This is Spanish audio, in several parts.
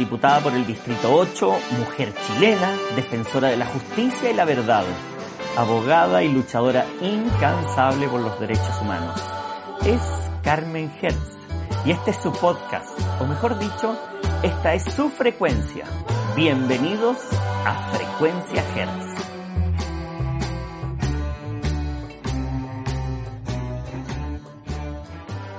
diputada por el Distrito 8, mujer chilena, defensora de la justicia y la verdad, abogada y luchadora incansable por los derechos humanos. Es Carmen Hertz y este es su podcast, o mejor dicho, esta es su frecuencia. Bienvenidos a Frecuencia Hertz.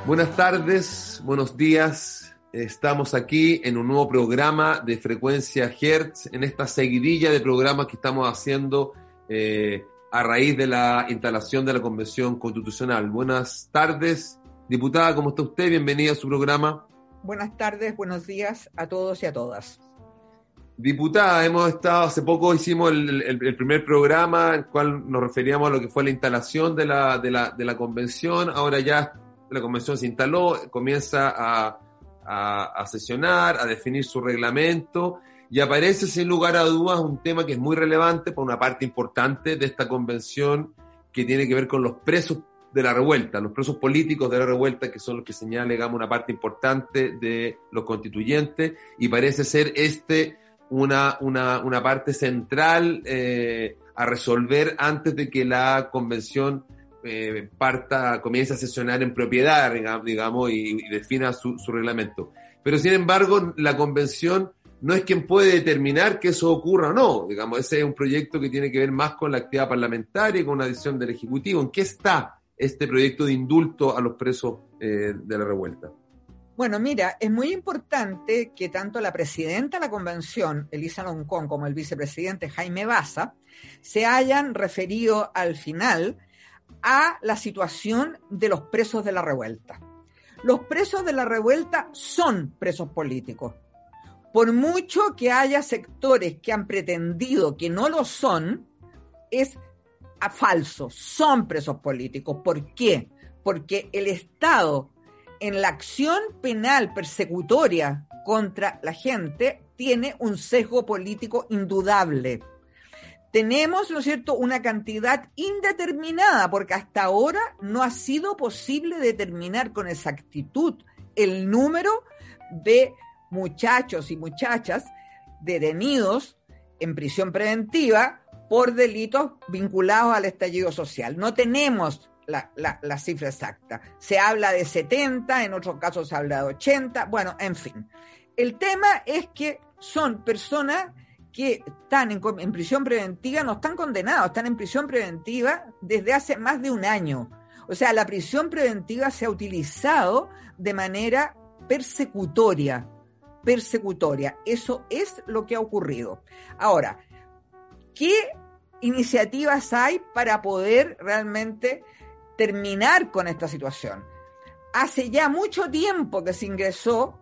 Buenas tardes, buenos días. Estamos aquí en un nuevo programa de Frecuencia Hertz, en esta seguidilla de programas que estamos haciendo eh, a raíz de la instalación de la Convención Constitucional. Buenas tardes, diputada, ¿cómo está usted? Bienvenida a su programa. Buenas tardes, buenos días a todos y a todas. Diputada, hemos estado, hace poco hicimos el, primer programa en el cual nos referíamos a lo que fue la instalación de la, de la, de la convención. Ahora ya la convención se instaló, comienza a, a, sesionar, a definir su reglamento y aparece sin lugar a dudas un tema que es muy relevante por una parte importante de esta convención que tiene que ver con los presos de la revuelta, los presos políticos de la revuelta, que son los que señala, digamos, una parte importante de los constituyentes, y parece ser este una, una, una parte central eh, a resolver antes de que la convención eh, parta, comience a sesionar en propiedad, digamos, y, defina su, reglamento. Pero sin embargo, la convención no es quien puede determinar que eso ocurra o no. Digamos, ese es un proyecto que tiene que ver más con la actividad parlamentaria y con una decisión del Ejecutivo. ¿En qué está este proyecto de indulto a los presos eh, de la revuelta? Bueno, mira, es muy importante que tanto la presidenta de la convención, Elisa Loncón, como el vicepresidente Jaime Baza, se hayan referido al final a la situación de los presos de la revuelta. Los presos de la revuelta son presos políticos. Por mucho que haya sectores que han pretendido que no lo son, es falso, son presos políticos. ¿Por qué? Porque el Estado en la acción penal persecutoria contra la gente tiene un sesgo político indudable tenemos, ¿no es cierto?, una cantidad indeterminada, porque hasta ahora no ha sido posible determinar con exactitud el número de muchachos y muchachas detenidos en prisión preventiva por delitos vinculados al estallido social. No tenemos la, la, cifra exacta. Se habla de 70, en otros casos se habla de 80, bueno, en fin. El tema es que son personas que están en, prisión preventiva no están condenados, están en prisión preventiva desde hace más de un año. O sea, la prisión preventiva se ha utilizado de manera persecutoria, persecutoria. Eso es lo que ha ocurrido. Ahora, ¿qué iniciativas hay para poder realmente terminar con esta situación? Hace ya mucho tiempo que se ingresó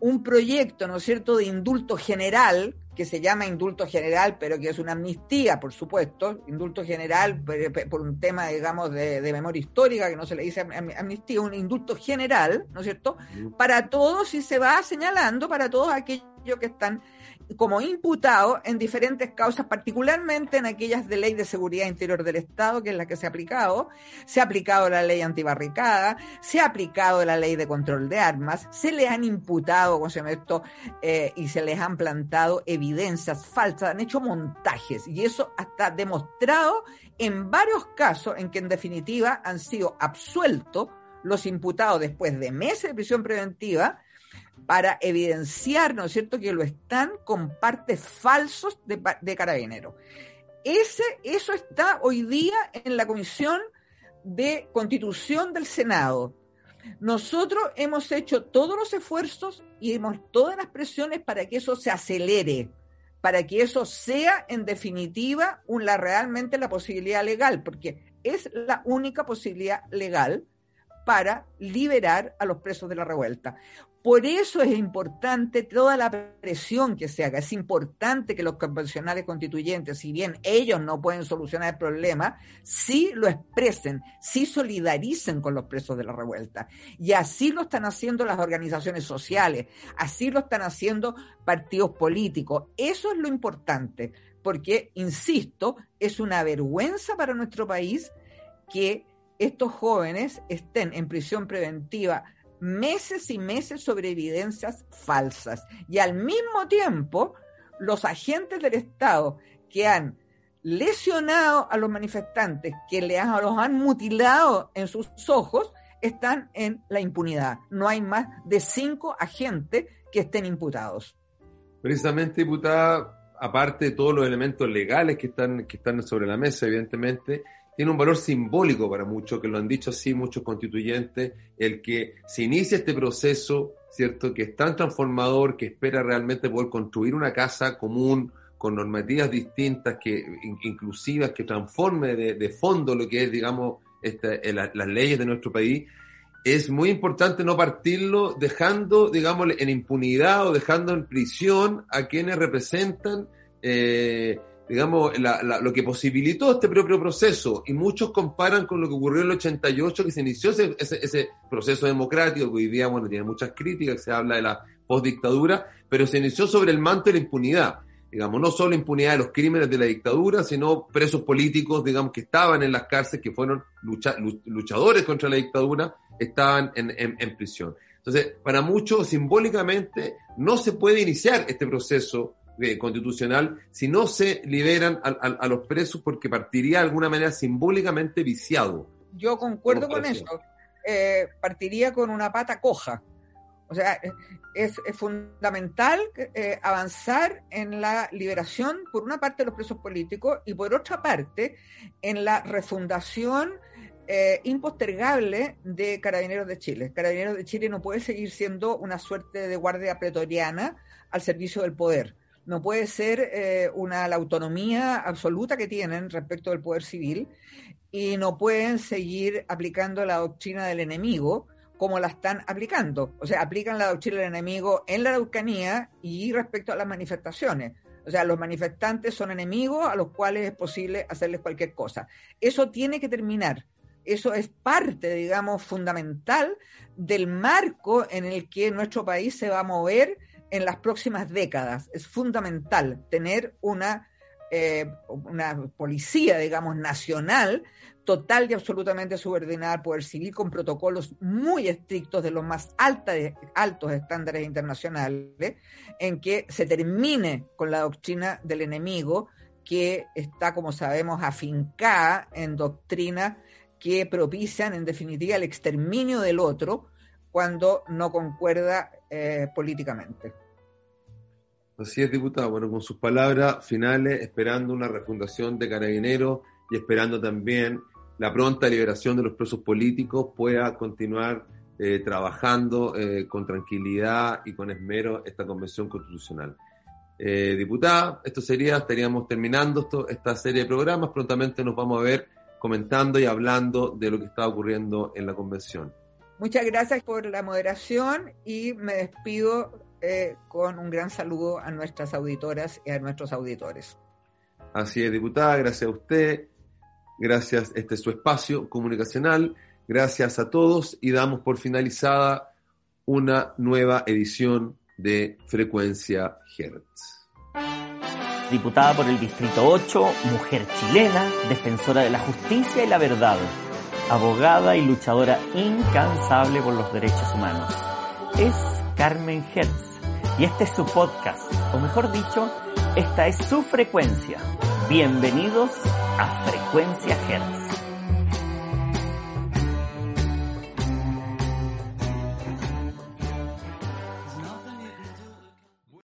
un proyecto, ¿no es cierto?, de indulto general que se llama indulto general, pero que es una amnistía, por supuesto, indulto general por un tema, digamos, de, memoria histórica, que no se le dice amnistía, un indulto general, ¿no es cierto?, para todos y se va señalando para todos aquellos que están como imputado en diferentes causas, particularmente en aquellas de ley de seguridad interior del Estado, que es la que se ha aplicado. Se ha aplicado la ley antibarricada, se ha aplicado la ley de control de armas, se le han imputado, con esto, eh, y se les han plantado evidencias falsas, han hecho montajes, y eso hasta demostrado en varios casos en que en definitiva han sido absueltos los imputados después de meses de prisión preventiva para evidenciar, ¿no es cierto?, que lo están con partes falsos de, de carabinero. Ese, eso está hoy día en la Comisión de Constitución del Senado. Nosotros hemos hecho todos los esfuerzos y hemos todas las presiones para que eso se acelere, para que eso sea en definitiva una, realmente la posibilidad legal, porque es la única posibilidad legal para liberar a los presos de la revuelta. Por eso es importante toda la presión que se haga. Es importante que los convencionales constituyentes, si bien ellos no pueden solucionar el problema, sí lo expresen, sí solidaricen con los presos de la revuelta. Y así lo están haciendo las organizaciones sociales, así lo están haciendo partidos políticos. Eso es lo importante, porque, insisto, es una vergüenza para nuestro país que estos jóvenes estén en prisión preventiva meses y meses sobre evidencias falsas. Y al mismo tiempo, los agentes del Estado que han lesionado a los manifestantes, que le han, los han mutilado en sus ojos, están en la impunidad. No hay más de cinco agentes que estén imputados. Precisamente, diputada, aparte de todos los elementos legales que están, que están sobre la mesa, evidentemente, tiene un valor simbólico para muchos, que lo han dicho así muchos constituyentes, el que se inicia este proceso, ¿cierto? Que es tan transformador, que espera realmente poder construir una casa común, con normativas distintas, que inclusivas, que transforme de, fondo lo que es, digamos, este, las leyes de nuestro país, es muy importante no partirlo dejando, digamos, en impunidad o dejando en prisión a quienes representan, eh, digamos, lo que posibilitó este propio proceso. Y muchos comparan con lo que ocurrió en el 88, que se inició ese, ese, proceso democrático, que hoy día, bueno, tiene muchas críticas, se habla de la postdictadura, pero se inició sobre el manto de la impunidad digamos, no solo impunidad de los crímenes de la dictadura, sino presos políticos, digamos, que estaban en las cárceles, que fueron luchadores contra la dictadura, estaban en, prisión. Entonces, para muchos, simbólicamente, no se puede iniciar este proceso eh, constitucional si no se liberan a, los presos porque partiría de alguna manera simbólicamente viciado. Yo concuerdo con eso. Eh, partiría con una pata coja. O sea, es, fundamental eh, avanzar en la liberación, por una parte, de los presos políticos y por otra parte, en la refundación eh, impostergable de Carabineros de Chile. Carabineros de Chile no puede seguir siendo una suerte de guardia pretoriana al servicio del poder. No puede ser eh, una, la autonomía absoluta que tienen respecto del poder civil y no pueden seguir aplicando la doctrina del enemigo, como la están aplicando. O sea, aplican la doctrina del enemigo en la Araucanía y respecto a las manifestaciones. O sea, los manifestantes son enemigos a los cuales es posible hacerles cualquier cosa. Eso tiene que terminar. Eso es parte, digamos, fundamental del marco en el que nuestro país se va a mover en las próximas décadas. Es fundamental tener una, eh, una policía, digamos, nacional total y absolutamente subordinada al poder civil con protocolos muy estrictos de los más altos estándares internacionales, en que se termine con la doctrina del enemigo que está, como sabemos, afincada en doctrinas que propician, en definitiva, el exterminio del otro cuando no concuerda eh, políticamente. Así es, diputado. Bueno, con sus palabras finales, esperando una refundación de Carabineros y esperando también la pronta liberación de los presos políticos pueda continuar eh, trabajando eh, con tranquilidad y con esmero esta convención constitucional. Eh, diputada, esto sería, estaríamos terminando esto, esta serie de programas, prontamente nos vamos a ver comentando y hablando de lo que está ocurriendo en la convención. Muchas gracias por la moderación y me despido con un gran saludo a nuestras auditoras y a nuestros auditores. Así es, diputada, gracias a usted. Gracias, este es su espacio comunicacional. Gracias a todos y damos por finalizada una nueva edición de Frecuencia Hertz. Diputada por el Distrito 8, mujer chilena, defensora de la justicia y la verdad, abogada y luchadora incansable por los derechos humanos. Es Carmen Hertz y este es su podcast, o mejor dicho, esta es su frecuencia Bienvenidos a Frecuencia Hertz.